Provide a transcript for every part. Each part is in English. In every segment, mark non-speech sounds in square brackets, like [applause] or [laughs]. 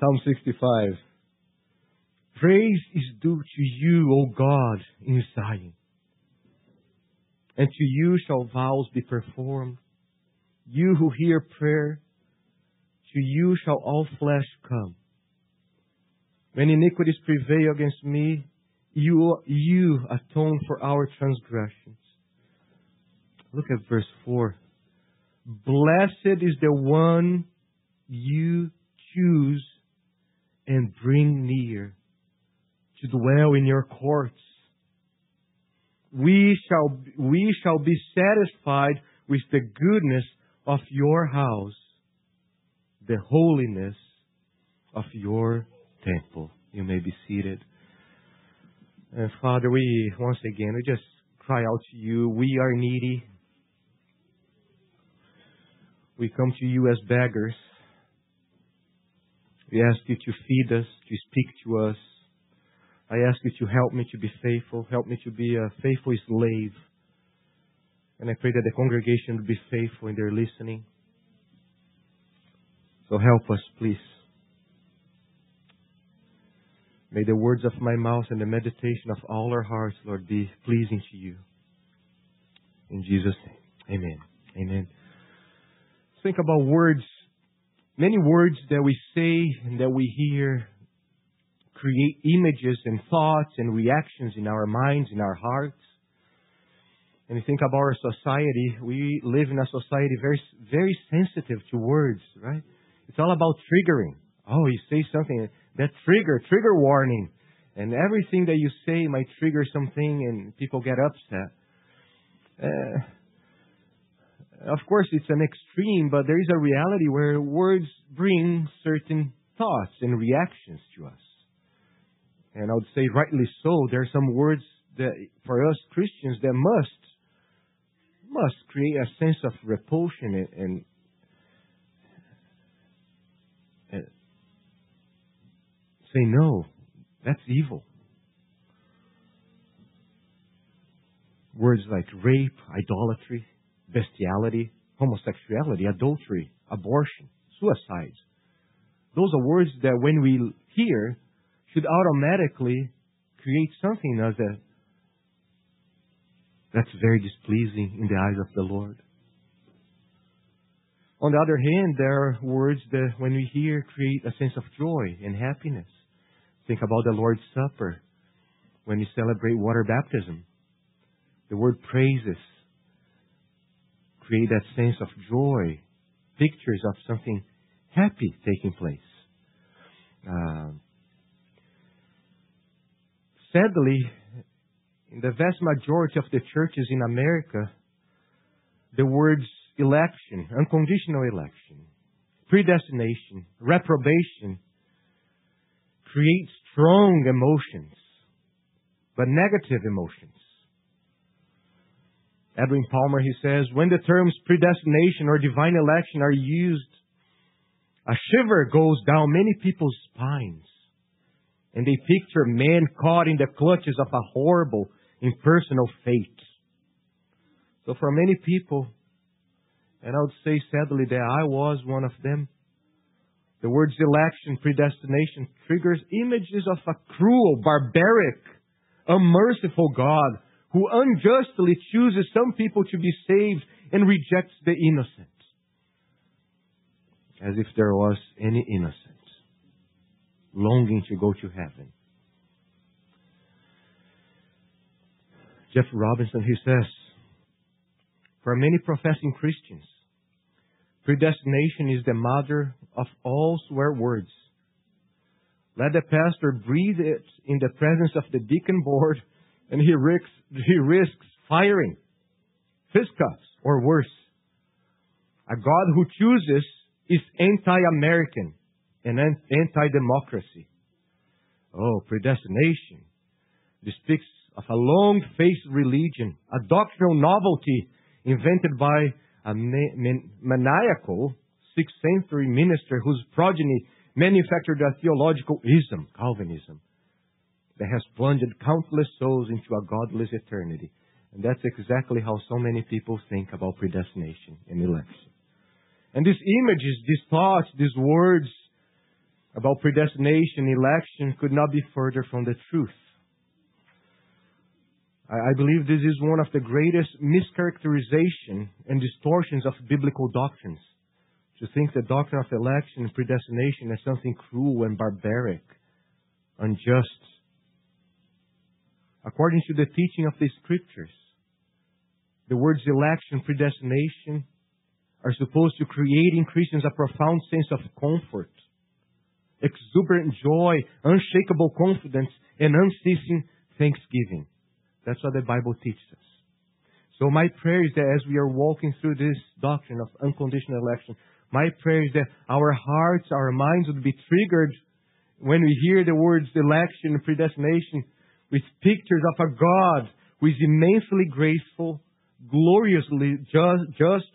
Psalm 65. Praise is due to you, O God, in Zion. And to you shall vows be performed. You who hear prayer, to you shall all flesh come. When iniquities prevail against me, you, you atone for our transgressions. Look at verse 4. Blessed is the one you choose and bring near to dwell in your courts. We shall, we shall be satisfied with the goodness of your house, the holiness of your temple. You may be seated. And Father, we, once again, we just cry out to you. We are needy. We come to you as beggars. We ask you to feed us, to speak to us. I ask you to help me to be faithful. Help me to be a faithful slave. And I pray that the congregation will be faithful in their listening. So help us, please. May the words of my mouth and the meditation of all our hearts, Lord, be pleasing to you. In Jesus' name. Amen. Amen. Think about words. Many words that we say and that we hear create images and thoughts and reactions in our minds, in our hearts. And you think about our society, we live in a society very, very sensitive to words, right? It's all about triggering. Oh, you say something, that trigger, trigger warning. And everything that you say might trigger something and people get upset. Uh, of course, it's an extreme, but there is a reality where words bring certain thoughts and reactions to us. And I would say rightly so. There are some words that, for us Christians, that must must create a sense of repulsion and, and, say no. That's evil. Words like rape, idolatry, bestiality, homosexuality, adultery, abortion, suicides. Those are words that when we hear should automatically create something as a that's very displeasing in the eyes of the Lord. On the other hand, there are words that when we hear create a sense of joy and happiness. Think about the Lord's Supper when we celebrate water baptism. The word praises create that sense of joy, pictures of something happy taking place. Uh, sadly, in the vast majority of the churches in America, the words election, unconditional election, predestination, reprobation create strong emotions, but negative emotions. Edwin Palmer, he says, when the terms predestination or divine election are used, a shiver goes down many people's spines. And they picture men caught in the clutches of a horrible, impersonal fate. So for many people, and I would say sadly that I was one of them, the words election, predestination triggers images of a cruel, barbaric, unmerciful God who unjustly chooses some people to be saved and rejects the innocent. As if there was any innocent longing to go to heaven. Jeff Robinson, he says, for many professing Christians, predestination is the mother of all swear words. Let the pastor breathe it in the presence of the deacon board and he risks, he risks firing, fisticuffs, or worse. A God who chooses is anti-American and anti-democracy. Oh, predestination. This speaks of a long-faced religion, a doctrinal novelty invented by a maniacal 6th century minister whose progeny manufactured a theological ism, Calvinism that has plunged countless souls into a godless eternity. And that's exactly how so many people think about predestination and election. And these images, these thoughts, these words about predestination, election could not be further from the truth. I believe this is one of the greatest mischaracterization and distortions of biblical doctrines. To think the doctrine of election and predestination as something cruel and barbaric, unjust. According to the teaching of the scriptures, the words election, predestination are supposed to create in Christians a profound sense of comfort, exuberant joy, unshakable confidence, and unceasing thanksgiving. That's what the Bible teaches us. So my prayer is that as we are walking through this doctrine of unconditional election, my prayer is that our hearts, our minds would be triggered when we hear the words election predestination with pictures of a God who is immensely graceful, gloriously just, just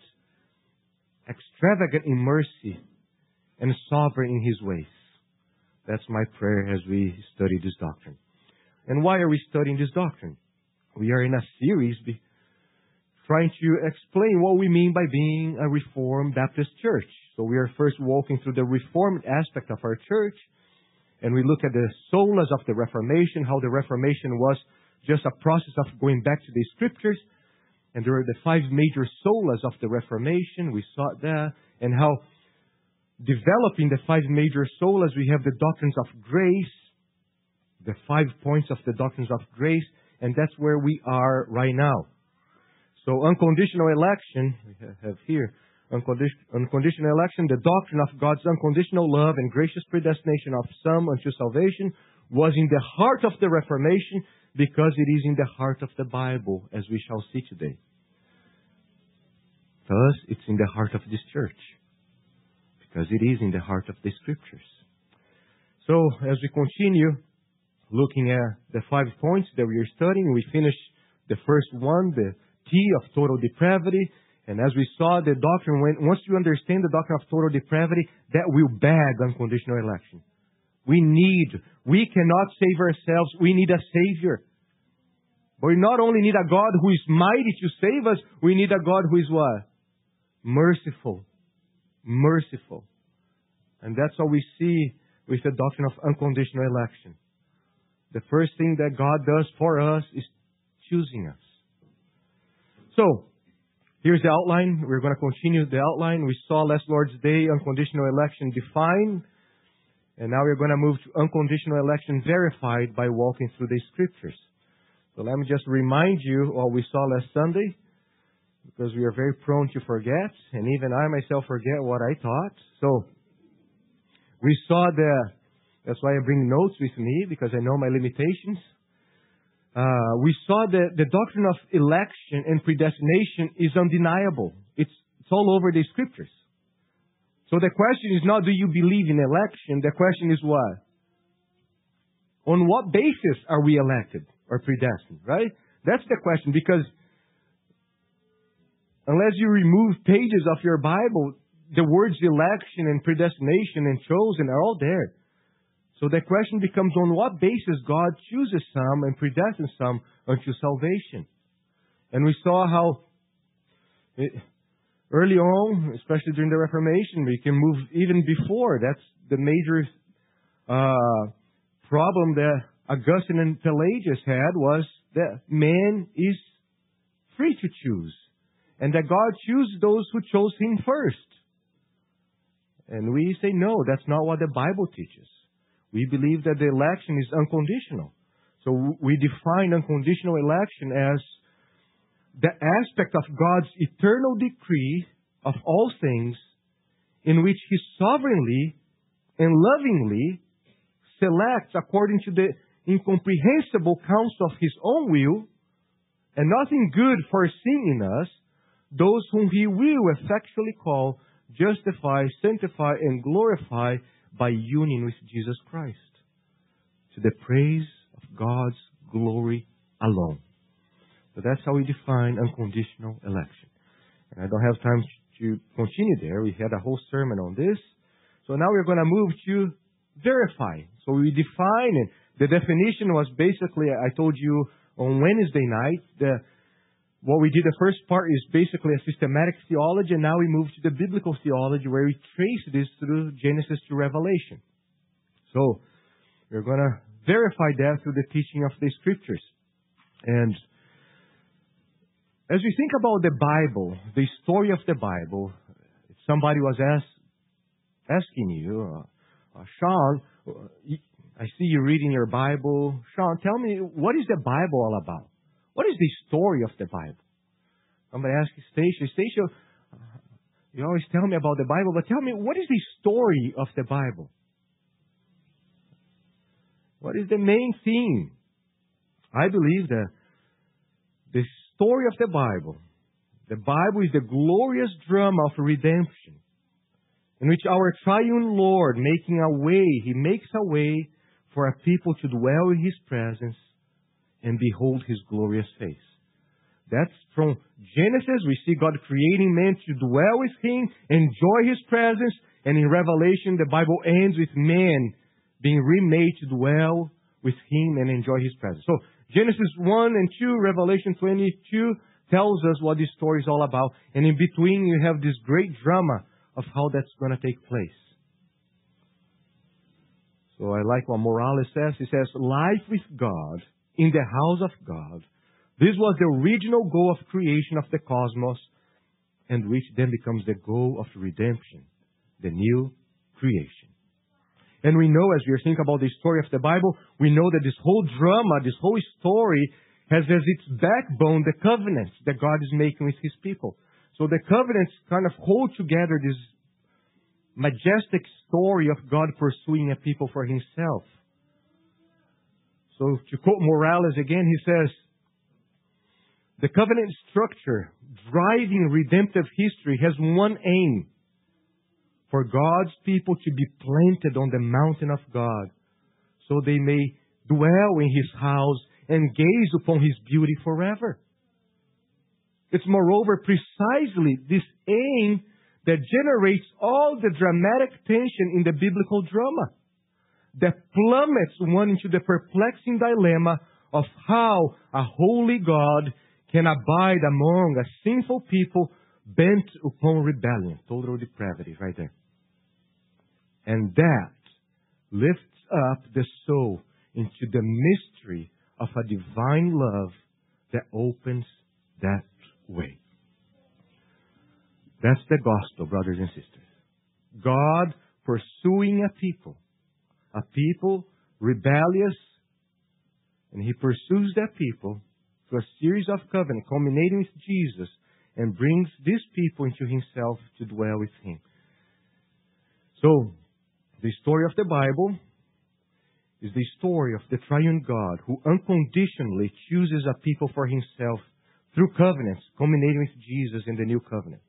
extravagant in mercy, and sovereign in his ways. That's my prayer as we study this doctrine. And why are we studying this doctrine? We are in a series trying to explain what we mean by being a Reformed Baptist church. So we are first walking through the Reformed aspect of our church, and we look at the solas of the Reformation, how the Reformation was just a process of going back to the Scriptures, and there are the five major solas of the Reformation. We saw that, and how developing the five major solas, we have the doctrines of grace, the five points of the doctrines of grace, and that's where we are right now. So unconditional election, we have here, unconditional election, the doctrine of God's unconditional love and gracious predestination of some unto salvation was in the heart of the Reformation because it is in the heart of the Bible, as we shall see today. Thus, it's in the heart of this church because it is in the heart of the Scriptures. So, as we continue, looking at the five points that we are studying. We finish the first one, the T of total depravity. And as we saw, the doctrine, when, once you understand the doctrine of total depravity, that will beg unconditional election. We need, we cannot save ourselves. We need a Savior. But we not only need a God who is mighty to save us, we need a God who is what? Merciful. Merciful. And that's what we see with the doctrine of unconditional election. The first thing that God does for us is choosing us. So, here's the outline. We're going to continue the outline. We saw last Lord's Day unconditional election defined. And now we're going to move to unconditional election verified by walking through the scriptures. So let me just remind you what we saw last Sunday, because we are very prone to forget, and even I myself forget what I taught. So we saw the that's why I bring notes with me because I know my limitations. Uh, we saw that the doctrine of election and predestination is undeniable. It's, it's all over the scriptures. So the question is not do you believe in election? The question is what? On what basis are we elected or predestined, right? That's the question because unless you remove pages of your Bible, the words election and predestination and chosen are all there. So the question becomes on what basis God chooses some and predestines some unto salvation. And we saw how it, early on, especially during the Reformation, we can move even before. That's the major uh, problem that Augustine and Pelagius had was that man is free to choose. And that God chooses those who chose him first. And we say, no, that's not what the Bible teaches. We believe that the election is unconditional. So we define unconditional election as the aspect of God's eternal decree of all things in which He sovereignly and lovingly selects according to the incomprehensible counsel of His own will and nothing good foreseen in us, those whom He will effectually call, justify, sanctify, and glorify by union with Jesus Christ to the praise of God's glory alone. So that's how we define unconditional election. And I don't have time to continue there. We had a whole sermon on this. So now we're going to move to verify. So we define it. The definition was basically, I told you on Wednesday night, the what we did the first part is basically a systematic theology, and now we move to the biblical theology where we trace this through Genesis to Revelation. So, we're going to verify that through the teaching of the Scriptures. And as we think about the Bible, the story of the Bible, if somebody was ask, asking you, uh, uh, Sean, uh, I see you reading your Bible. Sean, tell me, what is the Bible all about? What is the story of the Bible? Somebody asked Stacia, Stacia, you always tell me about the Bible, but tell me, what is the story of the Bible? What is the main theme? I believe that the story of the Bible, the Bible is the glorious drama of redemption, in which our triune Lord, making a way, He makes a way for a people to dwell in His presence and behold His glorious face. That's from Genesis. We see God creating man to dwell with Him, enjoy His presence, and in Revelation, the Bible ends with man being remade to dwell with Him and enjoy His presence. So, Genesis 1 and 2, Revelation 22 tells us what this story is all about. And in between, you have this great drama of how that's going to take place. So I like what Morales says. He says, life with God in the house of God. This was the original goal of creation of the cosmos and which then becomes the goal of redemption, the new creation. And we know as we think about the story of the Bible, we know that this whole drama, this whole story has as its backbone the covenants that God is making with His people. So the covenants kind of hold together this majestic story of God pursuing a people for himself. So to quote Morales again, he says, the covenant structure driving redemptive history has one aim for God's people to be planted on the mountain of God so they may dwell in his house and gaze upon his beauty forever. It's moreover precisely this aim that generates all the dramatic tension in the biblical drama that plummets one into the perplexing dilemma of how a holy God can abide among a sinful people bent upon rebellion, total depravity, right there. And that lifts up the soul into the mystery of a divine love that opens that way. That's the gospel, brothers and sisters. God pursuing a people, a people rebellious, and He pursues that people through a series of covenants, culminating with Jesus, and brings these people into Himself to dwell with Him. So, the story of the Bible is the story of the triune God who unconditionally chooses a people for Himself through covenants, culminating with Jesus in the new covenant.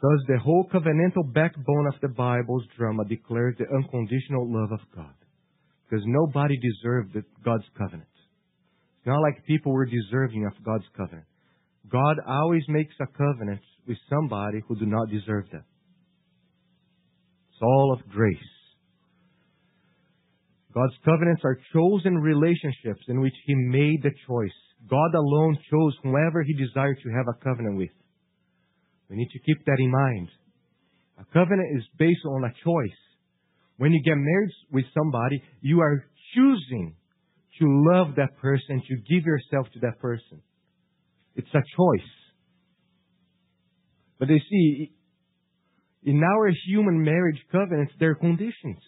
Thus, the whole covenantal backbone of the Bible's drama declares the unconditional love of God. Because nobody deserved God's covenant. It's not like people were deserving of God's covenant. God always makes a covenant with somebody who do not deserve that. It's all of grace. God's covenants are chosen relationships in which He made the choice. God alone chose whoever He desired to have a covenant with. We need to keep that in mind. A covenant is based on a choice. When you get married with somebody, you are choosing to love that person, to give yourself to that person. It's a choice. But you see, in our human marriage covenants, there are conditions.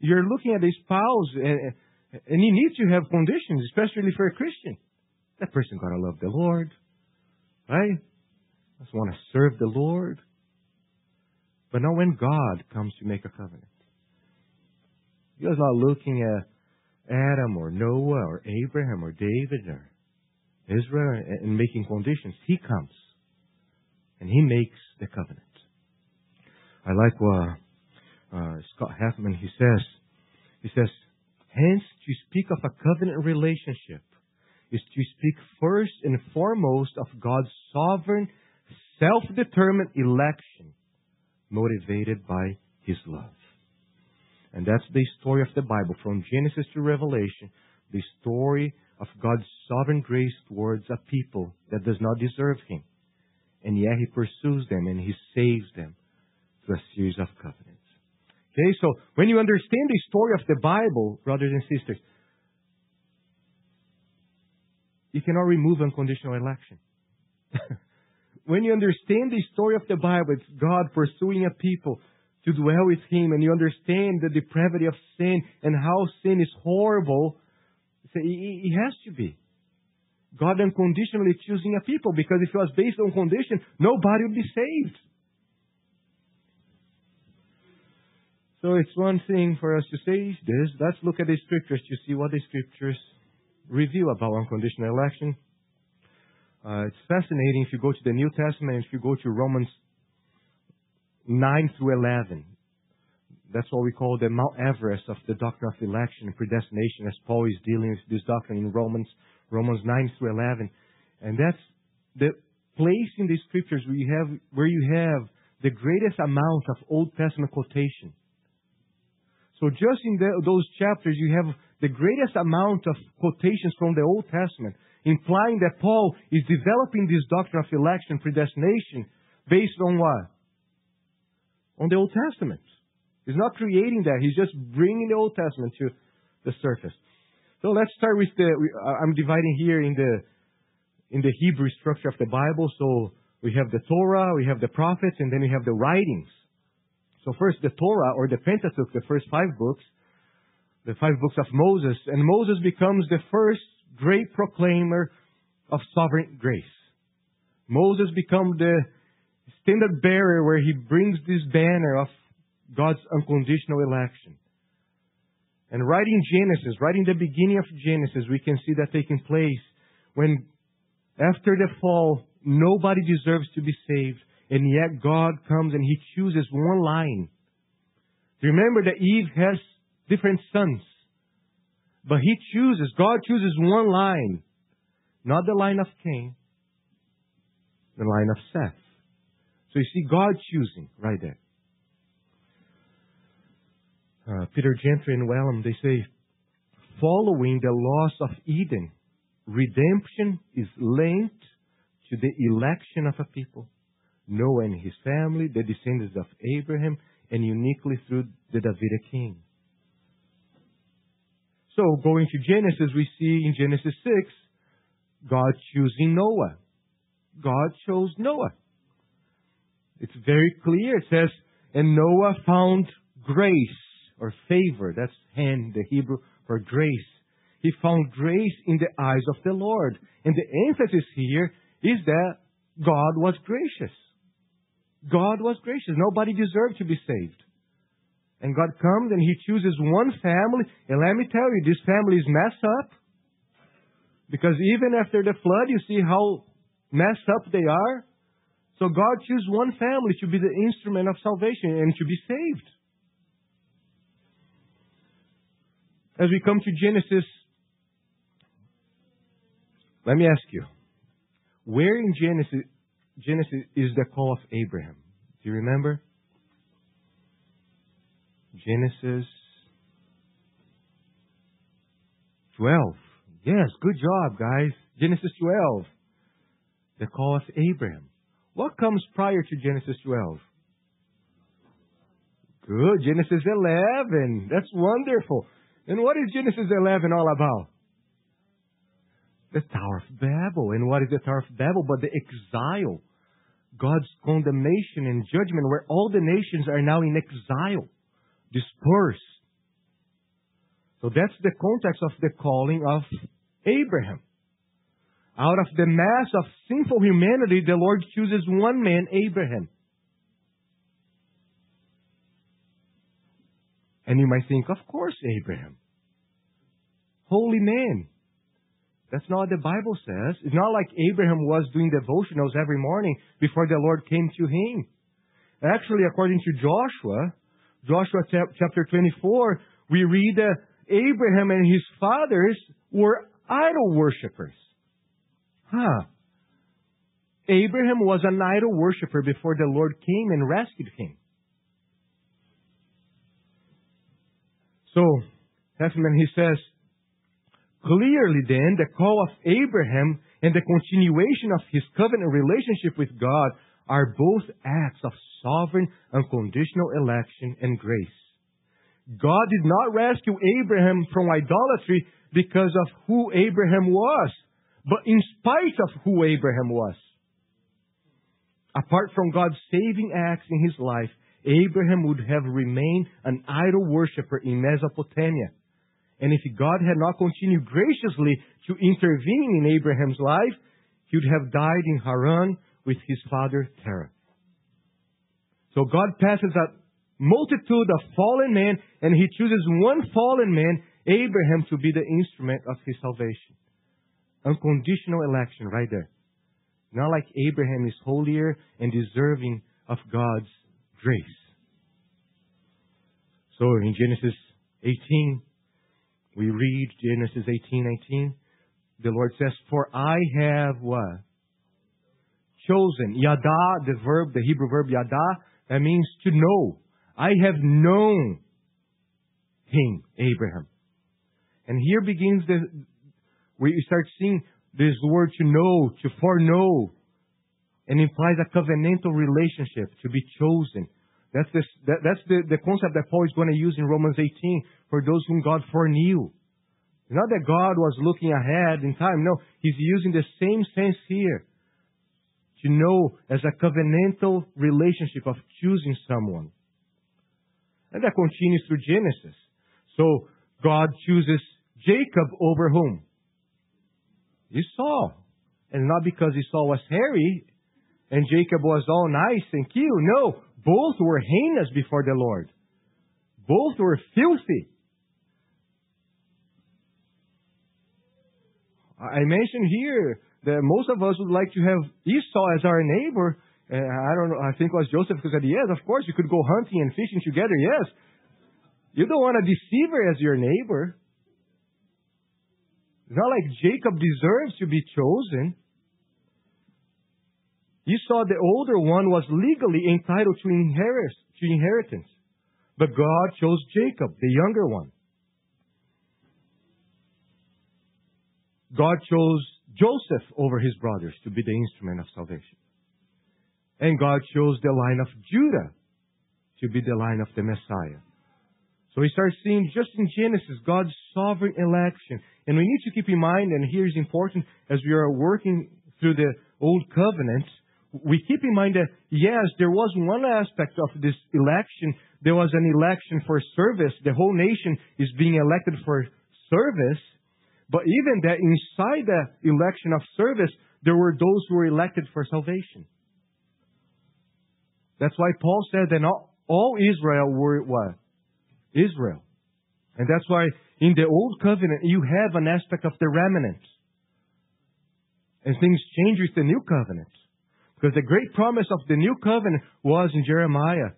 You're looking at a spouse, and, and you need to have conditions, especially for a Christian. That person gotta love the Lord, right? Just want to serve the Lord. But not when God comes to make a covenant. God's not looking at Adam or Noah or Abraham or David or Israel and making conditions. He comes and he makes the covenant. I like what uh, Scott Hafemann he says. He says, hence to speak of a covenant relationship is to speak first and foremost of God's sovereign self-determined election motivated by His love. And that's the story of the Bible, from Genesis to Revelation, the story of God's sovereign grace towards a people that does not deserve Him. And yet He pursues them and He saves them through a series of covenants. Okay, so when you understand the story of the Bible, brothers and sisters, you cannot remove unconditional election. [laughs] when you understand the story of the Bible, it's God pursuing a people to dwell with Him, and you understand the depravity of sin and how sin is horrible, it has to be. God unconditionally choosing a people, because if it was based on condition, nobody would be saved. So it's one thing for us to say this. Let's look at the scriptures to see what the scriptures reveal about unconditional election. Uh, it's fascinating if you go to the New Testament, if you go to Romans 9 through 11. That's what we call the Mount Everest of the doctrine of election and predestination, as Paul is dealing with this doctrine in Romans, Romans 9 through 11. And that's the place in the scriptures where you have, where you have the greatest amount of Old Testament quotation. So just in the, those chapters, you have the greatest amount of quotations from the Old Testament, implying that Paul is developing this doctrine of election, predestination, based on what? On the Old Testament. He's not creating that. He's just bringing the Old Testament to the surface. So let's start with the. Uh, I'm dividing here in the in the Hebrew structure of the Bible. So we have the Torah, we have the prophets, and then we have the writings. So first the Torah or the Pentateuch, the first five books, the five books of Moses, and Moses becomes the first great proclaimer of sovereign grace. Moses becomes the standard bearer where he brings this banner of God's unconditional election. And right in Genesis, right in the beginning of Genesis, we can see that taking place when after the fall, nobody deserves to be saved. And yet God comes and He chooses one line. Remember that Eve has different sons. But He chooses, God chooses one line. Not the line of Cain, the line of Seth. So you see God choosing right there. Uh, Peter Gentry and Wellum, they say, following the laws of Eden, redemption is linked to the election of a people. Noah and his family, the descendants of Abraham, and uniquely through the Davidic king. So, going to Genesis, we see in Genesis 6, God choosing Noah. God chose Noah. It's very clear. It says, and Noah found grace or favor. That's hand, the Hebrew for grace. He found grace in the eyes of the Lord. And the emphasis here is that God was gracious. God was gracious. Nobody deserved to be saved. And God comes and He chooses one family. And let me tell you, this family is messed up. Because even after the flood, you see how messed up they are. So God chooses one family to be the instrument of salvation and to be saved. As we come to Genesis, let me ask you, where in Genesis Genesis is the call of Abraham. Do you remember? Genesis 12. Yes, good job, guys. Genesis 12. The call of Abraham. What comes prior to Genesis 12? Good. Genesis 11. That's wonderful. And what is Genesis 11 all about? The Tower of Babel. And what is the Tower of Babel but the exile God's condemnation and judgment where all the nations are now in exile, dispersed. So that's the context of the calling of Abraham. Out of the mass of sinful humanity, the Lord chooses one man, Abraham. And you might think, of course, Abraham. Holy man. That's not what the Bible says. It's not like Abraham was doing devotionals every morning before the Lord came to him. Actually, according to Joshua, Joshua chapter 24, we read that Abraham and his fathers were idol worshippers. Huh. Abraham was an idol worshiper before the Lord came and rescued him. So, Hafemann, he says, Clearly, then, the call of Abraham and the continuation of his covenant relationship with God are both acts of sovereign, unconditional election and grace. God did not rescue Abraham from idolatry because of who Abraham was, but in spite of who Abraham was. Apart from God's saving acts in his life, Abraham would have remained an idol worshiper in Mesopotamia. And if God had not continued graciously to intervene in Abraham's life, he would have died in Haran with his father Terah. So God passes a multitude of fallen men, and he chooses one fallen man, Abraham, to be the instrument of his salvation. Unconditional election right there. Not like Abraham is holier and deserving of God's grace. So in Genesis 18, we read Genesis 18, 19. The Lord says, For I have what? Chosen. Yada, the verb, the Hebrew verb yada, that means to know. I have known him, Abraham. And here begins the, you start seeing this word to know, to foreknow, and implies a covenantal relationship, to be chosen. That's, this, that, that's the, the concept that Paul is going to use in Romans 18 for those whom God foreknew. Not that God was looking ahead in time. No, he's using the same sense here. To know as a covenantal relationship of choosing someone. And that continues through Genesis. So God chooses Jacob over whom? Esau. And not because Esau was hairy and Jacob was all nice and cute. No, both were heinous before the Lord. Both were filthy. I mentioned here that most of us would like to have Esau as our neighbor. And I don't know, I think it was Joseph who said, yes, of course, you could go hunting and fishing together, yes. You don't want a deceiver as your neighbor. It's not like Jacob deserves to be chosen. Esau, the older one, was legally entitled to, inherit, to inheritance. But God chose Jacob, the younger one. God chose Joseph over his brothers to be the instrument of salvation. And God chose the line of Judah to be the line of the Messiah. So we start seeing just in Genesis God's sovereign election. And we need to keep in mind, and here is important as we are working through the Old Covenant, we keep in mind that yes, there was one aspect of this election. There was an election for service. The whole nation is being elected for service. But even that inside the election of service, there were those who were elected for salvation. That's why Paul said that all, all Israel were what? Israel. And that's why in the Old Covenant, you have an aspect of the remnant. And things change with the New Covenant. Because the great promise of the New Covenant was in Jeremiah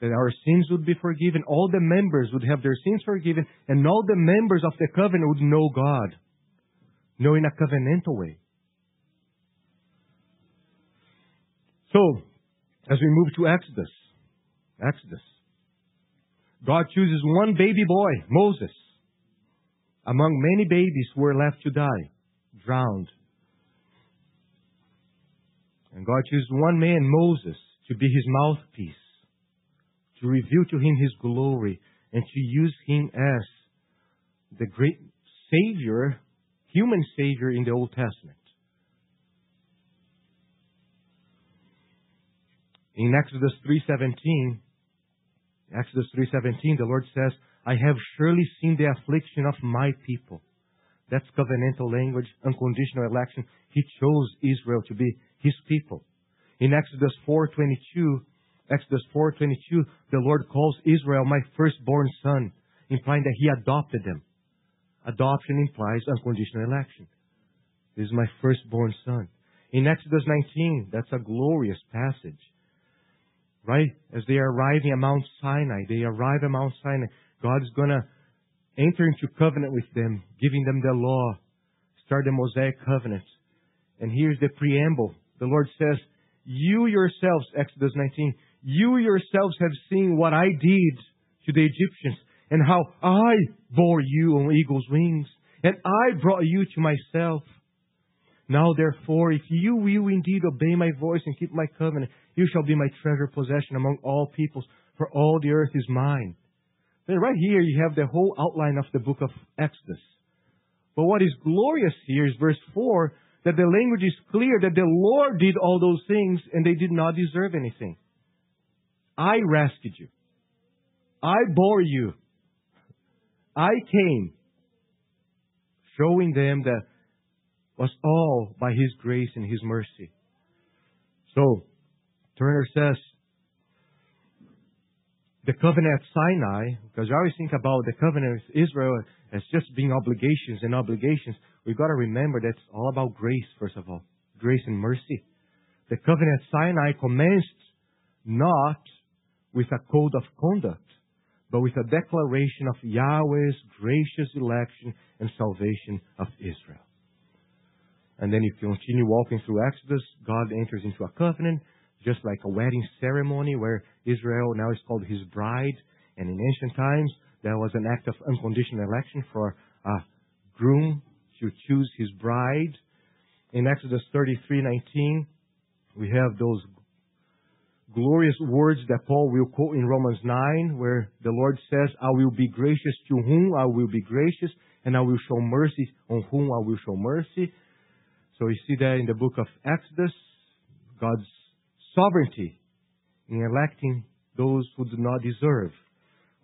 that our sins would be forgiven, all the members would have their sins forgiven, and all the members of the covenant would know God, know in a covenantal way. So, as we move to Exodus, Exodus, God chooses one baby boy, Moses, among many babies who were left to die, drowned. And God chooses one man, Moses, to be his mouthpiece to reveal to him his glory and to use him as the great Savior, human Savior in the Old Testament. In Exodus 3:17, Exodus 3:17, the Lord says, "I have surely seen the affliction of my people." That's covenantal language, unconditional election. He chose Israel to be his people. In Exodus 4:22, Exodus 4:22, the Lord calls Israel my firstborn son, implying that he adopted them. Adoption implies unconditional election. This is my firstborn son. In Exodus 19, that's a glorious passage. Right? As they are arriving at Mount Sinai, they arrive at Mount Sinai. God is going to enter into covenant with them, giving them the law, start the Mosaic covenant. And here's the preamble. The Lord says, You yourselves, Exodus 19, you yourselves have seen what I did to the Egyptians and how I bore you on eagle's wings and I brought you to myself. Now therefore, if you will indeed obey my voice and keep my covenant, you shall be my treasure possession among all peoples, for all the earth is mine. Then right here you have the whole outline of the book of Exodus. But what is glorious here is verse 4 that the language is clear that the Lord did all those things and they did not deserve anything. I rescued you. I bore you. I came, showing them that was all by His grace and His mercy. So, Turner says, the covenant Sinai, because I always think about the covenant with Israel as just being obligations and obligations, we've got to remember that it's all about grace, first of all. Grace and mercy. The covenant Sinai commenced not with a code of conduct, but with a declaration of Yahweh's gracious election and salvation of Israel. And then if you continue walking through Exodus, God enters into a covenant, just like a wedding ceremony where Israel now is called his bride. And in ancient times, there was an act of unconditional election for a groom to choose his bride. In Exodus 33:19, we have those glorious words that Paul will quote in Romans 9, where the Lord says, I will be gracious to whom I will be gracious, and I will show mercy on whom I will show mercy. So you see that in the book of Exodus, God's sovereignty in electing those who do not deserve.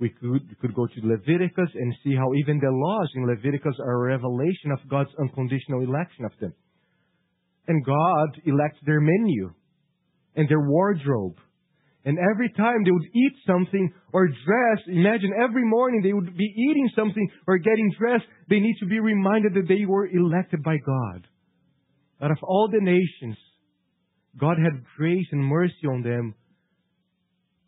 We could, could go to Leviticus and see how even the laws in Leviticus are a revelation of God's unconditional election of them. And God elects their menu and their wardrobe. And every time they would eat something or dress, imagine every morning they would be eating something or getting dressed, they need to be reminded that they were elected by God. Out of all the nations, God had grace and mercy on them,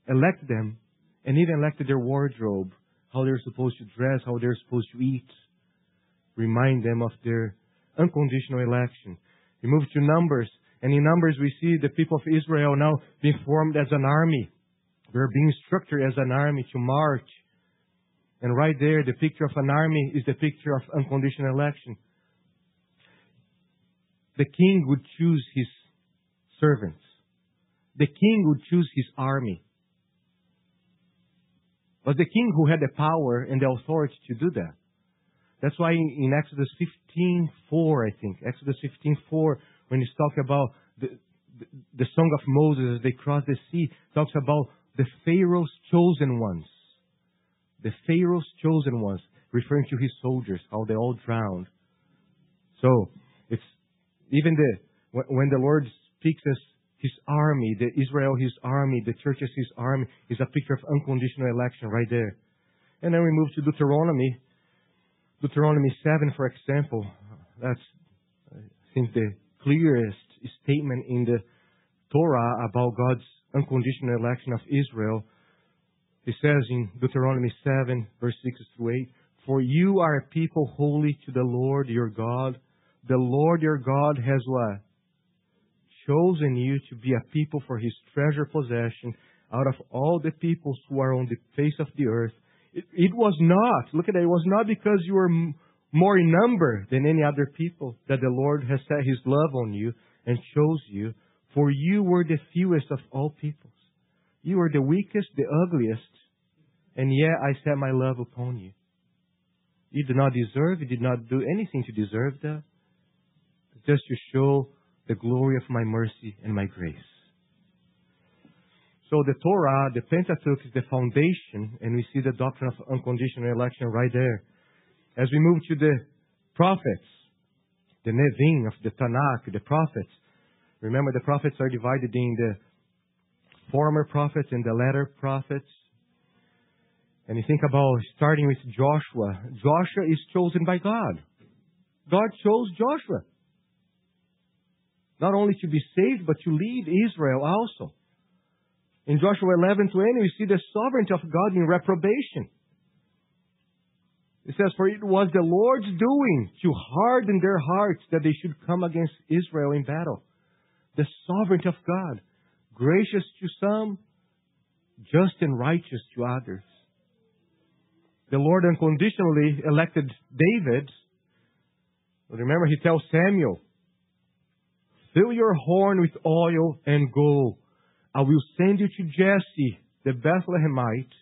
elected them, and even elected their wardrobe, how they're supposed to dress, how they're supposed to eat. Remind them of their unconditional election. We move to Numbers and in Numbers, we see the people of Israel now being formed as an army. They're being structured as an army to march. And right there, the picture of an army is the picture of unconditional election. The king would choose his servants. The king would choose his army. Was the king who had the power and the authority to do that. That's why in Exodus 15:4, I think, Exodus 15:4, when he's talking about the, the, song of Moses as they cross the sea, talks about the Pharaoh's chosen ones. The Pharaoh's chosen ones, referring to his soldiers, how they all drowned. So, it's even the, when the Lord speaks as his army, the Israel, his army, the church as his army, is a picture of unconditional election right there. And then we move to Deuteronomy. Deuteronomy 7, for example. That's, think, the clearest statement in the Torah about God's unconditional election of Israel. It says in Deuteronomy 7, verse 6 through 8, For you are a people holy to the Lord your God. The Lord your God has what? Chosen you to be a people for his treasure possession out of all the peoples who are on the face of the earth. It, it was not, look at that, it was not because you were more in number than any other people that the Lord has set his love on you and chose you, for you were the fewest of all peoples. You were the weakest, the ugliest, and yet I set my love upon you. You did not deserve, you did not do anything to deserve that, just to show the glory of my mercy and my grace. So the Torah, the Pentateuch, is the foundation, and we see the doctrine of unconditional election right there. As we move to the prophets, the Nevi'im of the Tanakh, the prophets, remember the prophets are divided in the former prophets and the latter prophets. And you think about starting with Joshua. Joshua is chosen by God. God chose Joshua. Not only to be saved, but to lead Israel also. In Joshua 11 20, we see the sovereignty of God in reprobation. It says, For it was the Lord's doing to harden their hearts that they should come against Israel in battle. The sovereignty of God, gracious to some, just and righteous to others. The Lord unconditionally elected David. Remember, he tells Samuel, Fill your horn with oil and go. I will send you to Jesse, the Bethlehemite.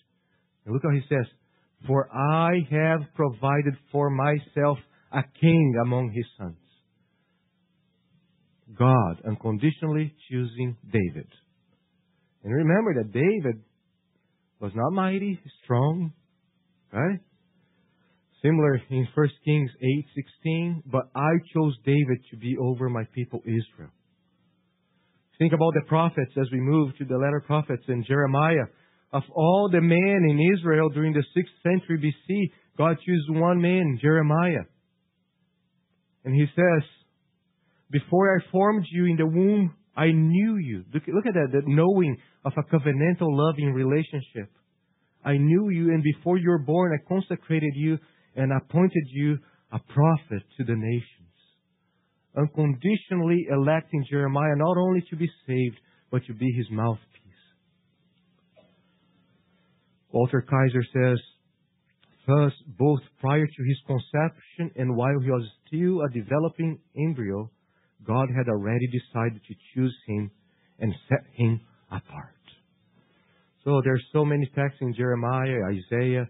And look how he says, for I have provided for myself a king among his sons. God unconditionally choosing David. And remember that David was not mighty, strong, right? Similar in 1 Kings 8:16, but I chose David to be over my people Israel. Think about the prophets as we move to the latter prophets in Jeremiah. Of all the men in Israel during the 6th century BC, God chose one man, Jeremiah. And he says, Before I formed you in the womb, I knew you. Look, look at that, that knowing of a covenantal loving relationship. I knew you, and before you were born, I consecrated you and appointed you a prophet to the nations. Unconditionally electing Jeremiah not only to be saved, but to be his mouthpiece. Walter Kaiser says, Thus, both prior to his conception and while he was still a developing embryo, God had already decided to choose him and set him apart. So there's so many texts in Jeremiah, Isaiah,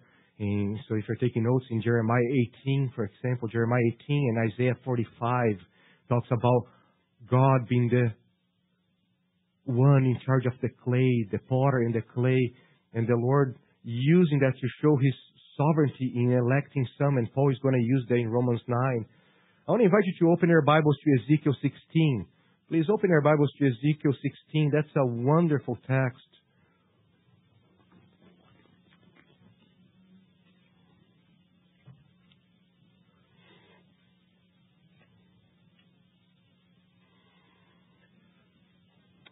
so if you're taking notes in Jeremiah 18, for example, Jeremiah 18 and Isaiah 45 talks about God being the one in charge of the clay, the potter and the clay, and the Lord using that to show his sovereignty in electing some, and Paul is going to use that in Romans 9. I want to invite you to open your Bibles to Ezekiel 16. Please open your Bibles to Ezekiel 16. That's a wonderful text.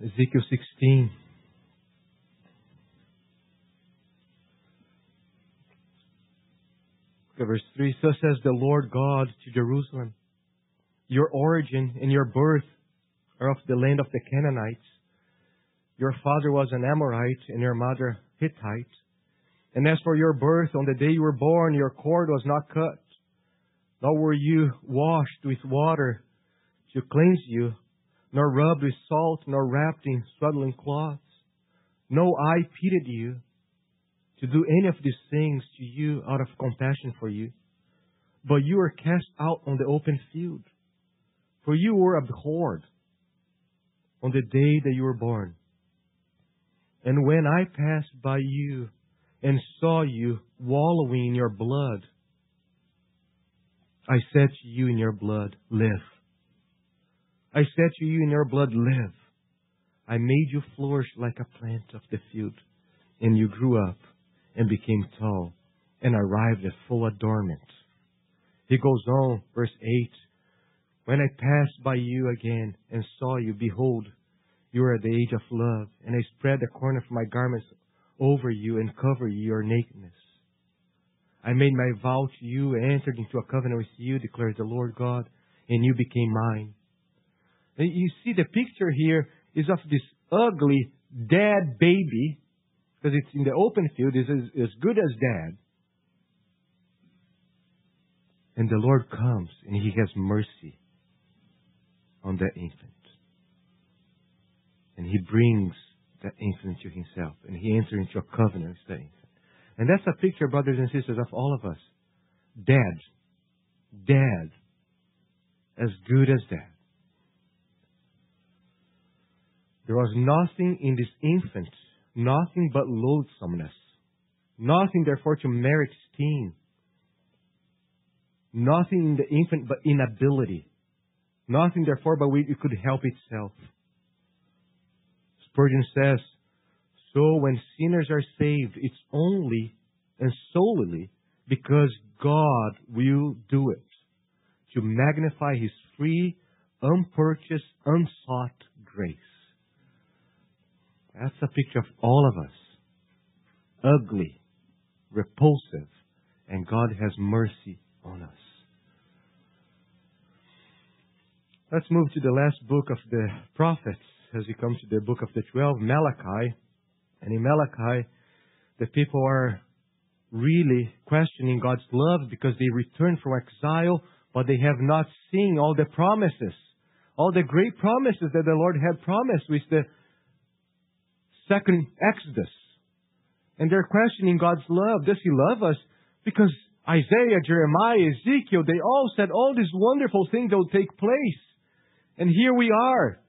Ezekiel 16. Verse 3 So says the Lord God to Jerusalem, Your origin and your birth are of the land of the Canaanites. Your father was an Amorite and your mother Hittite. And as for your birth, on the day you were born, your cord was not cut, nor were you washed with water to cleanse you, nor rubbed with salt, nor wrapped in swaddling cloths. No eye pitied you to do any of these things to you out of compassion for you. But you were cast out on the open field, for you were abhorred on the day that you were born. And when I passed by you and saw you wallowing in your blood, I said to you in your blood, live. I said to you in your blood, live. I made you flourish like a plant of the field, and you grew up and became tall and arrived at full adornment. He goes on, verse 8 When I passed by you again and saw you, behold, you are at the age of love, and I spread the corner of my garments over you and covered your nakedness. I made my vow to you and entered into a covenant with you, declares the Lord God, and you became mine. You see, the picture here is of this ugly, dead baby because it's in the open field, is as, as good as dead. And the Lord comes and He has mercy on that infant. And He brings that infant to Himself. And He enters into a covenant with that infant. And that's a picture, brothers and sisters, of all of us. Dead. Dead. As good as dead. There was nothing in this infant nothing but loathsomeness, nothing therefore to merit esteem, nothing in the infant but inability, nothing therefore but it could help itself. Spurgeon says, so when sinners are saved, it's only and solely because God will do it to magnify His free, unpurchased, unsought grace. That's a picture of all of us. Ugly, repulsive, and God has mercy on us. Let's move to the last book of the prophets as we come to the book of the 12, Malachi. And in Malachi, the people are really questioning God's love because they returned from exile, but they have not seen all the promises, all the great promises that the Lord had promised with the second Exodus. And they're questioning God's love. Does He love us Because Isaiah, Jeremiah, Ezekiel, they all said all these wonderful things that will take place. And here we are,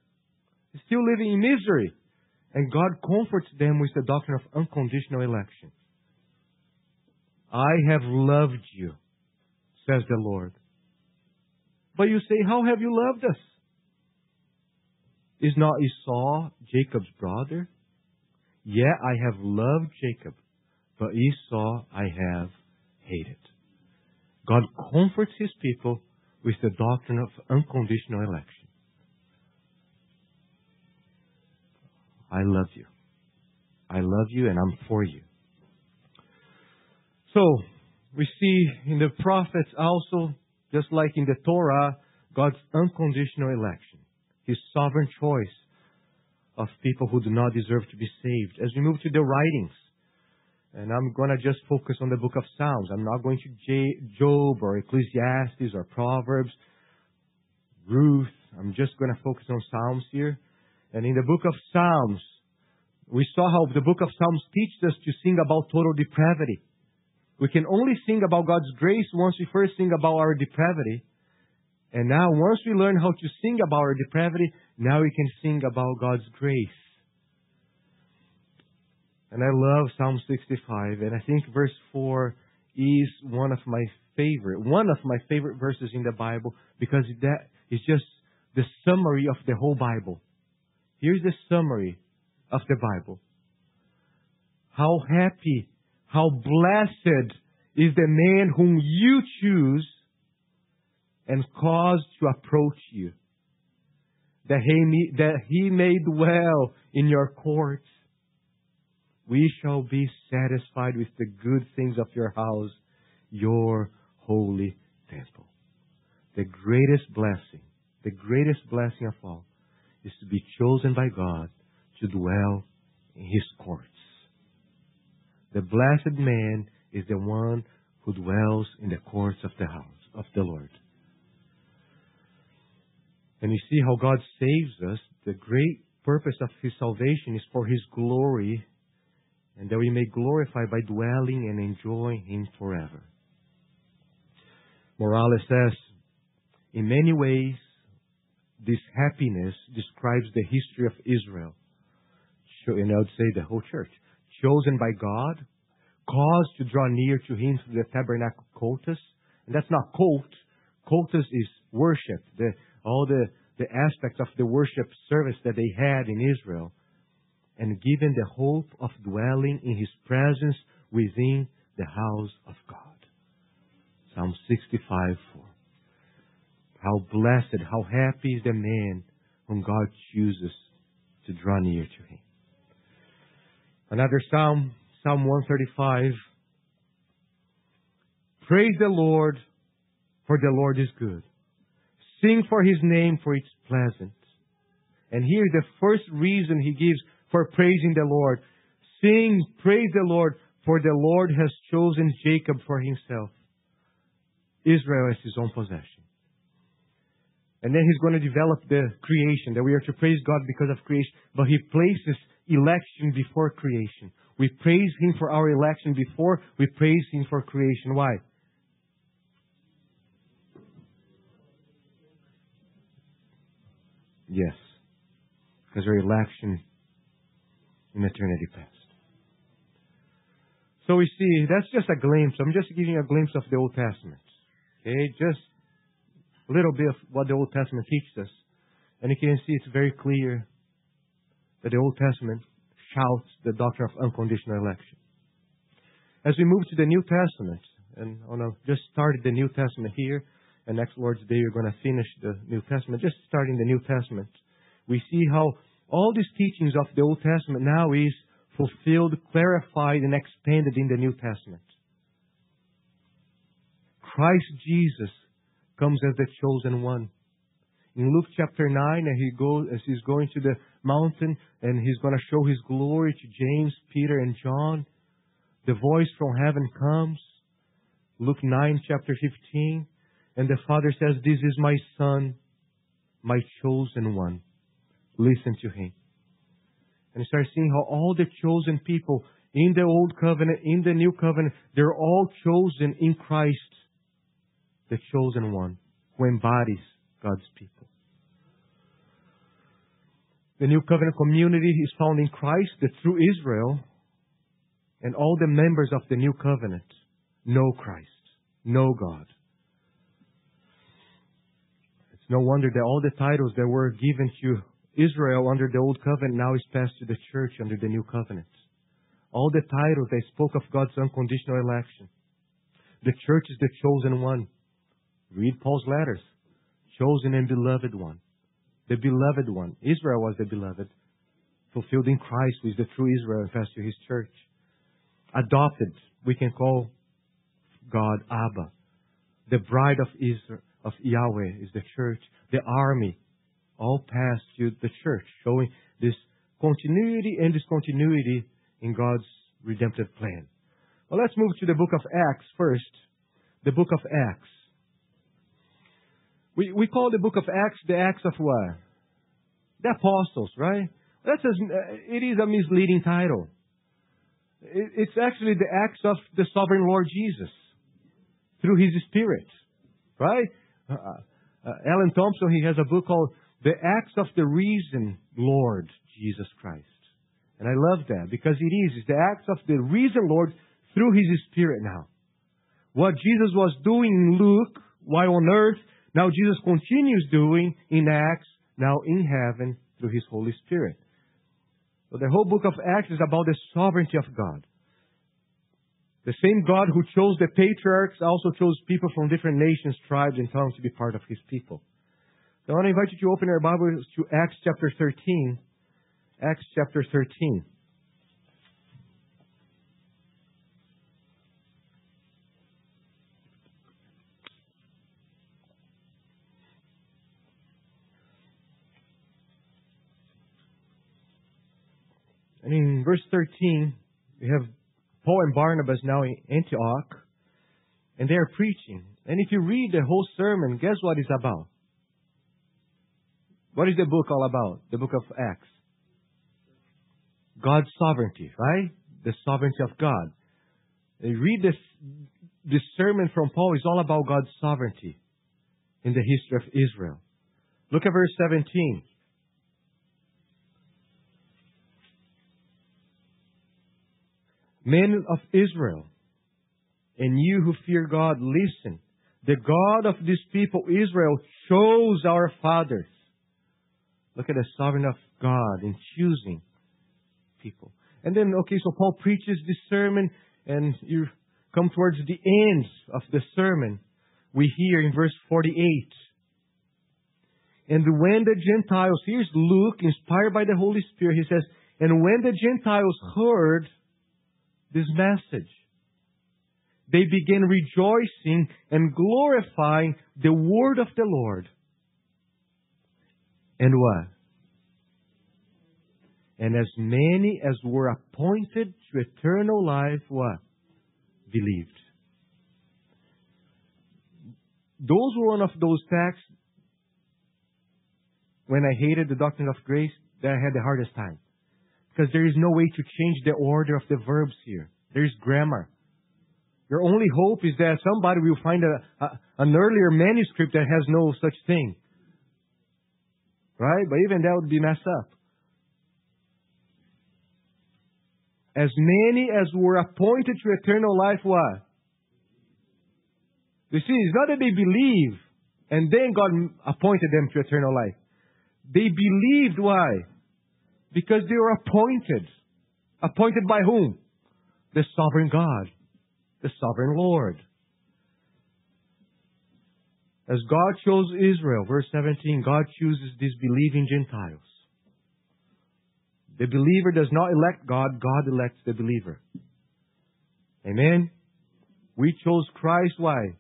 still living in misery. And God comforts them with the doctrine of unconditional election. I have loved you, says the Lord. But you say, How have you loved us? Is not Esau Jacob's brother? Yeah, I have loved Jacob, but Esau I have hated. God comforts his people with the doctrine of unconditional election. I love you. I love you and I'm for you. So, we see in the prophets also, just like in the Torah, God's unconditional election, His sovereign choice of people who do not deserve to be saved. As we move to the writings, and I'm going to just focus on the book of Psalms. I'm not going to Job or Ecclesiastes or Proverbs, Ruth. I'm just going to focus on Psalms here. And in the book of Psalms, we saw how the book of Psalms teaches us to sing about total depravity. We can only sing about God's grace once we first sing about our depravity. And now, once we learn how to sing about our depravity, now we can sing about God's grace. And I love Psalm 65, and I think verse 4 is one of my favorite, one of my favorite verses in the Bible because that is just the summary of the whole Bible. Here's the summary of the Bible. How happy how blessed is the man whom you choose and cause to approach you, that he, that he may dwell in your courts. We shall be satisfied with the good things of your house, your holy temple. The greatest blessing, the greatest blessing of all, is to be chosen by God to dwell in his courts. The blessed man is the one who dwells in the courts of the house of the Lord. And you see how God saves us. The great purpose of His salvation is for His glory, and that we may glorify by dwelling and enjoying Him forever. Morales says, in many ways, this happiness describes the history of Israel. And I would say the whole church chosen by God, caused to draw near to Him through the tabernacle cultus. And that's not cult. Cultus is worship. The, all the, the aspects of the worship service that they had in Israel. And given the hope of dwelling in His presence within the house of God. Psalm 65 4. How blessed, how happy is the man whom God chooses to draw near to Him. Another psalm, Psalm 135. Praise the Lord, for the Lord is good. Sing for his name, for it's pleasant. And here the first reason he gives for praising the Lord. Sing, praise the Lord, for the Lord has chosen Jacob for himself. Israel as his own possession. And then he's going to develop the creation, that we are to praise God because of creation. But he places election before creation. We praise Him for our election before we praise Him for creation. Why? Yes. Because election in eternity past. So we see, that's just a glimpse. I'm just giving a glimpse of the Old Testament. Okay? Just a little bit of what the Old Testament teaches us. And you can see it's very clear that the Old Testament shouts the doctrine of unconditional election. As we move to the New Testament, and I want just started the New Testament here, and next Lord's Day we're going to finish the New Testament, just starting the New Testament. We see how all these teachings of the Old Testament now is fulfilled, clarified, and expanded in the New Testament. Christ Jesus comes as the chosen one. In Luke chapter 9, and he goes, as he's going to the mountain and he's going to show his glory to James, Peter, and John. The voice from heaven comes. Luke 9, chapter 15. And the Father says, This is my Son, my chosen one. Listen to him. And you start seeing how all the chosen people in the old covenant, in the new covenant, they're all chosen in Christ, the chosen one who embodies God's people. The new covenant community is found in Christ, the true Israel, and all the members of the new covenant know Christ, know God. No wonder that all the titles that were given to Israel under the old covenant now is passed to the church under the new covenant. All the titles they spoke of God's unconditional election. The church is the chosen one. Read Paul's letters. Chosen and beloved one. The beloved one. Israel was the beloved. Fulfilled in Christ, who is the true Israel and to his church. Adopted. We can call God Abba. The bride of Israel, of Yahweh is the church. The army all passed through the church, showing this continuity and discontinuity in God's redemptive plan. Well, let's move to the book of Acts first. The book of Acts. We, we call the book of Acts the Acts of what? The Apostles, right? That's a, it is a misleading title. It, it's actually the Acts of the Sovereign Lord Jesus through His Spirit, right? Uh, uh, Alan Thompson, he has a book called The Acts of the Risen Lord Jesus Christ. And I love that because it is. It's the acts of the risen Lord through His Spirit now. What Jesus was doing in Luke while on earth, now Jesus continues doing in Acts, now in heaven through His Holy Spirit. So the whole book of Acts is about the sovereignty of God. The same God who chose the patriarchs also chose people from different nations, tribes, and tongues to be part of His people. So I want to invite you to open your Bibles to Acts chapter 13. Acts chapter 13. And in verse 13, we have Paul and Barnabas now in Antioch, and they are preaching. And if you read the whole sermon, guess what it's about? What is the book all about? The book of Acts. God's sovereignty, right? The sovereignty of God. You read this, this sermon from Paul is all about God's sovereignty in the history of Israel. Look at verse 17. Men of Israel, and you who fear God, listen. The God of this people, Israel, chose our fathers. Look at the sovereignty of God in choosing people. And then, okay, so Paul preaches this sermon, and you come towards the end of the sermon. We hear in verse 48. And when the Gentiles, here's Luke, inspired by the Holy Spirit, he says, And when the Gentiles heard this message, they began rejoicing and glorifying the word of the Lord. And what? And as many as were appointed to eternal life, what? Believed. Those were one of those texts when I hated the doctrine of grace that I had the hardest time. Because there is no way to change the order of the verbs here. There is grammar. Your only hope is that somebody will find a, a, an earlier manuscript that has no such thing. Right? But even that would be messed up. As many as were appointed to eternal life, what? You see, it's not that they believe and then God appointed them to eternal life. They believed why? Because they were appointed. Appointed by whom? The sovereign God, the sovereign Lord. As God chose Israel, verse 17, God chooses these believing Gentiles. The believer does not elect God, God elects the believer. Amen? We chose Christ. Why?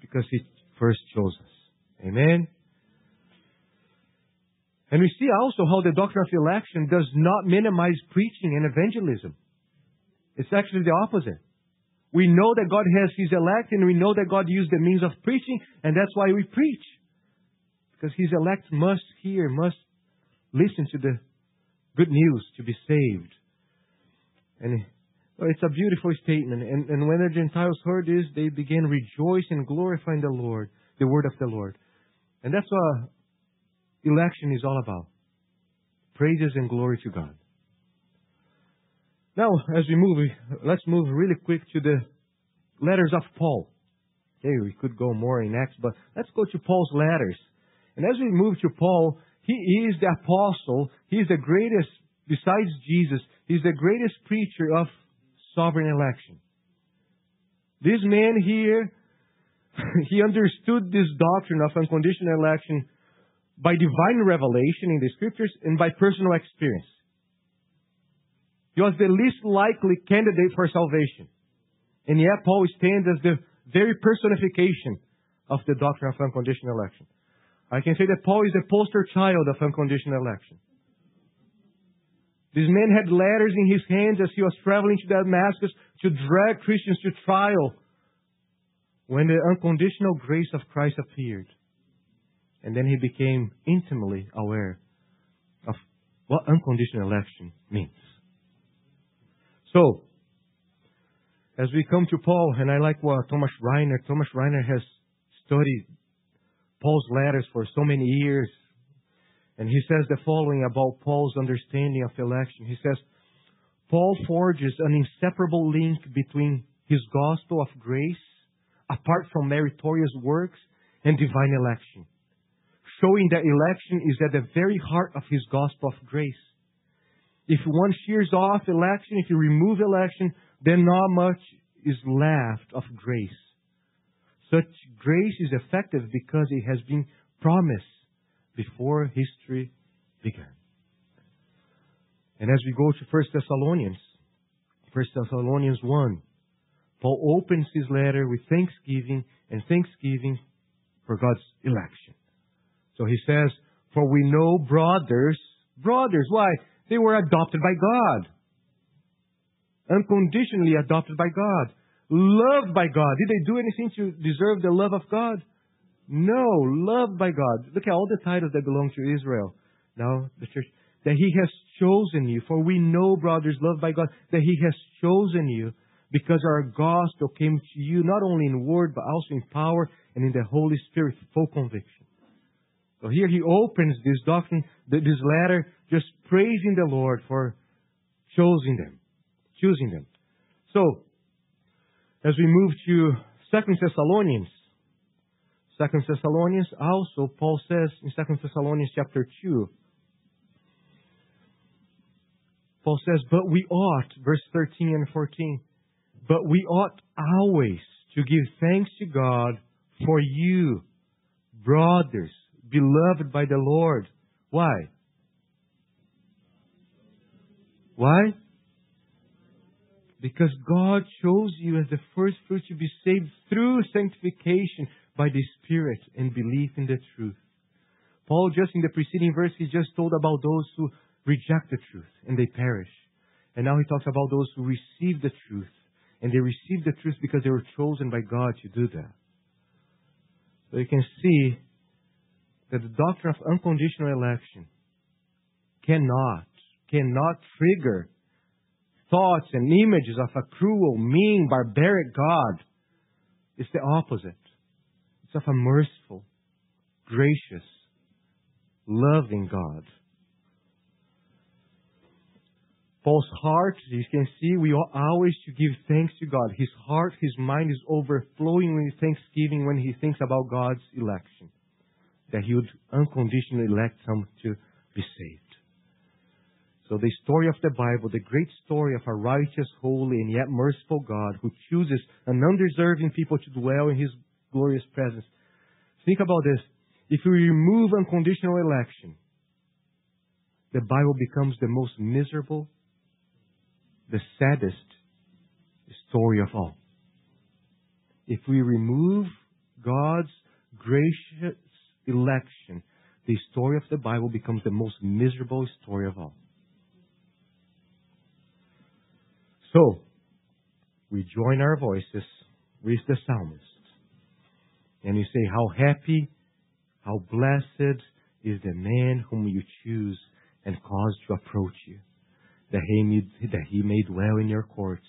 Because He first chose us. Amen? And we see also how the doctrine of election does not minimize preaching and evangelism. It's actually the opposite. We know that God has His elect and we know that God used the means of preaching and that's why we preach. Because His elect must hear, must listen to the good news to be saved. And it's a beautiful statement. And, and when the Gentiles heard this, they began rejoicing and glorifying the Lord, the word of the Lord. And that's what election is all about. Praises and glory to God. Now, as we move, let's move really quick to the letters of Paul. Okay, we could go more in Acts, but let's go to Paul's letters. And as we move to Paul, he is the apostle. He is the greatest, besides Jesus, he's the greatest preacher of sovereign election. This man here, [laughs] he understood this doctrine of unconditional election by divine revelation in the scriptures and by personal experience. He was the least likely candidate for salvation. And yet Paul stands as the very personification of the doctrine of unconditional election. I can say that Paul is the poster child of unconditional election. This man had letters in his hands as he was traveling to Damascus to drag Christians to trial when the unconditional grace of Christ appeared. And then he became intimately aware of what unconditional election means. So, as we come to Paul, and I like what Thomas Schreiner, Thomas Schreiner has studied Paul's letters for so many years, and he says the following about Paul's understanding of election. He says, Paul forges an inseparable link between his gospel of grace, apart from meritorious works, and divine election, showing that election is at the very heart of his gospel of grace. If one shears off election, if you remove election, then not much is left of grace. Such grace is effective because it has been promised before history began. And as we go to 1 Thessalonians, 1 Thessalonians 1, Paul opens his letter with thanksgiving and thanksgiving for God's election. So he says, For we know brothers, brothers, why? They were adopted by God. Unconditionally adopted by God. Loved by God. Did they do anything to deserve the love of God? No, loved by God. Look at all the titles that belong to Israel. Now, the church, that He has chosen you. For we know, brothers, loved by God, that He has chosen you because our gospel came to you not only in word, but also in power and in the Holy Spirit, full conviction. So here he opens this doctrine, this letter, just praising the Lord for choosing them, choosing them. So, as we move to Second Thessalonians, Second Thessalonians also, Paul says in Second Thessalonians chapter 2, Paul says, But we ought, verse 13 and 14, but we ought always to give thanks to God for you, brothers, beloved by the Lord. Why? Why? Because God chose you as the first fruit to be saved through sanctification by the Spirit and belief in the truth. Paul, just in the preceding verse, he just told about those who reject the truth and they perish. And now he talks about those who receive the truth. And they receive the truth because they were chosen by God to do that. So you can see that the doctrine of unconditional election cannot, cannot trigger thoughts and images of a cruel, mean, barbaric God. It's the opposite. It's of a merciful, gracious, loving God. Paul's heart, you can see, we are always to give thanks to God. His heart, his mind is overflowing with thanksgiving when he thinks about God's election. That he would unconditionally elect some to be saved. So the story of the Bible, the great story of a righteous, holy, and yet merciful God who chooses an undeserving people to dwell in his glorious presence. Think about this. If we remove unconditional election, the Bible becomes the most miserable, the saddest story of all. If we remove God's gracious election, the story of the Bible becomes the most miserable story of all. So, we join our voices with the psalmist. And you say, How happy, how blessed is the man whom you choose and cause to approach you. that he, may, that he may dwell in your courts.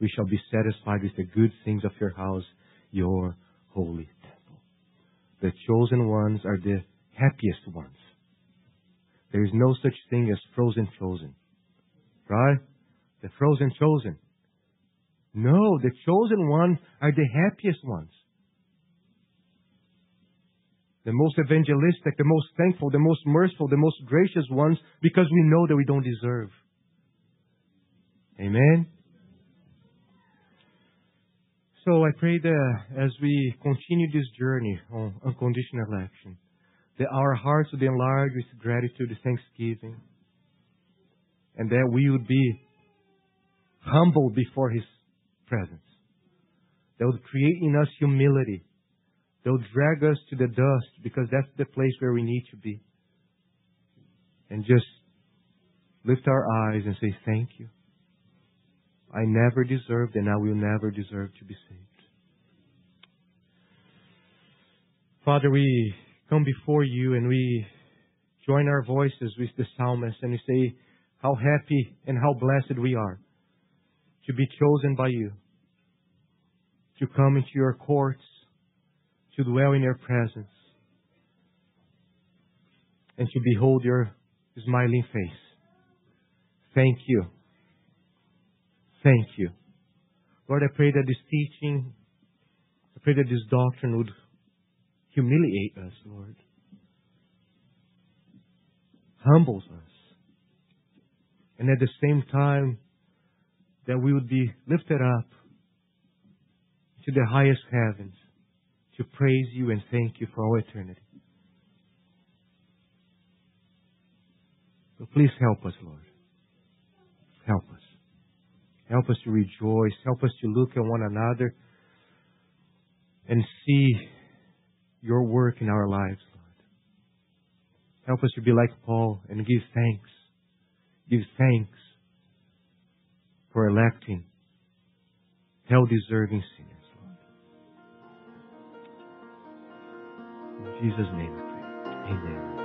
We shall be satisfied with the good things of your house, your holy. The chosen ones are the happiest ones. There is no such thing as frozen chosen. Right? The frozen chosen. No, the chosen ones are the happiest ones. The most evangelistic, the most thankful, the most merciful, the most gracious ones because we know that we don't deserve. Amen? So I pray that as we continue this journey on unconditional election, that our hearts would be enlarged with gratitude and thanksgiving, and that we would be humble before His presence. That would create in us humility. That would drag us to the dust because that's the place where we need to be. And just lift our eyes and say, Thank you. I never deserved and I will never deserve to be saved. Father, we come before you and we join our voices with the psalmist and we say how happy and how blessed we are to be chosen by you, to come into your courts, to dwell in your presence, and to behold your smiling face. Thank you. Thank you. Lord, I pray that this teaching, I pray that this doctrine would humiliate us, Lord. Humbles us. And at the same time, that we would be lifted up to the highest heavens to praise you and thank you for all eternity. So please help us, Lord. Help us. Help us to rejoice. Help us to look at one another and see your work in our lives, Lord. Help us to be like Paul and give thanks. Give thanks for electing hell deserving sinners, Lord. In Jesus' name I pray. Amen.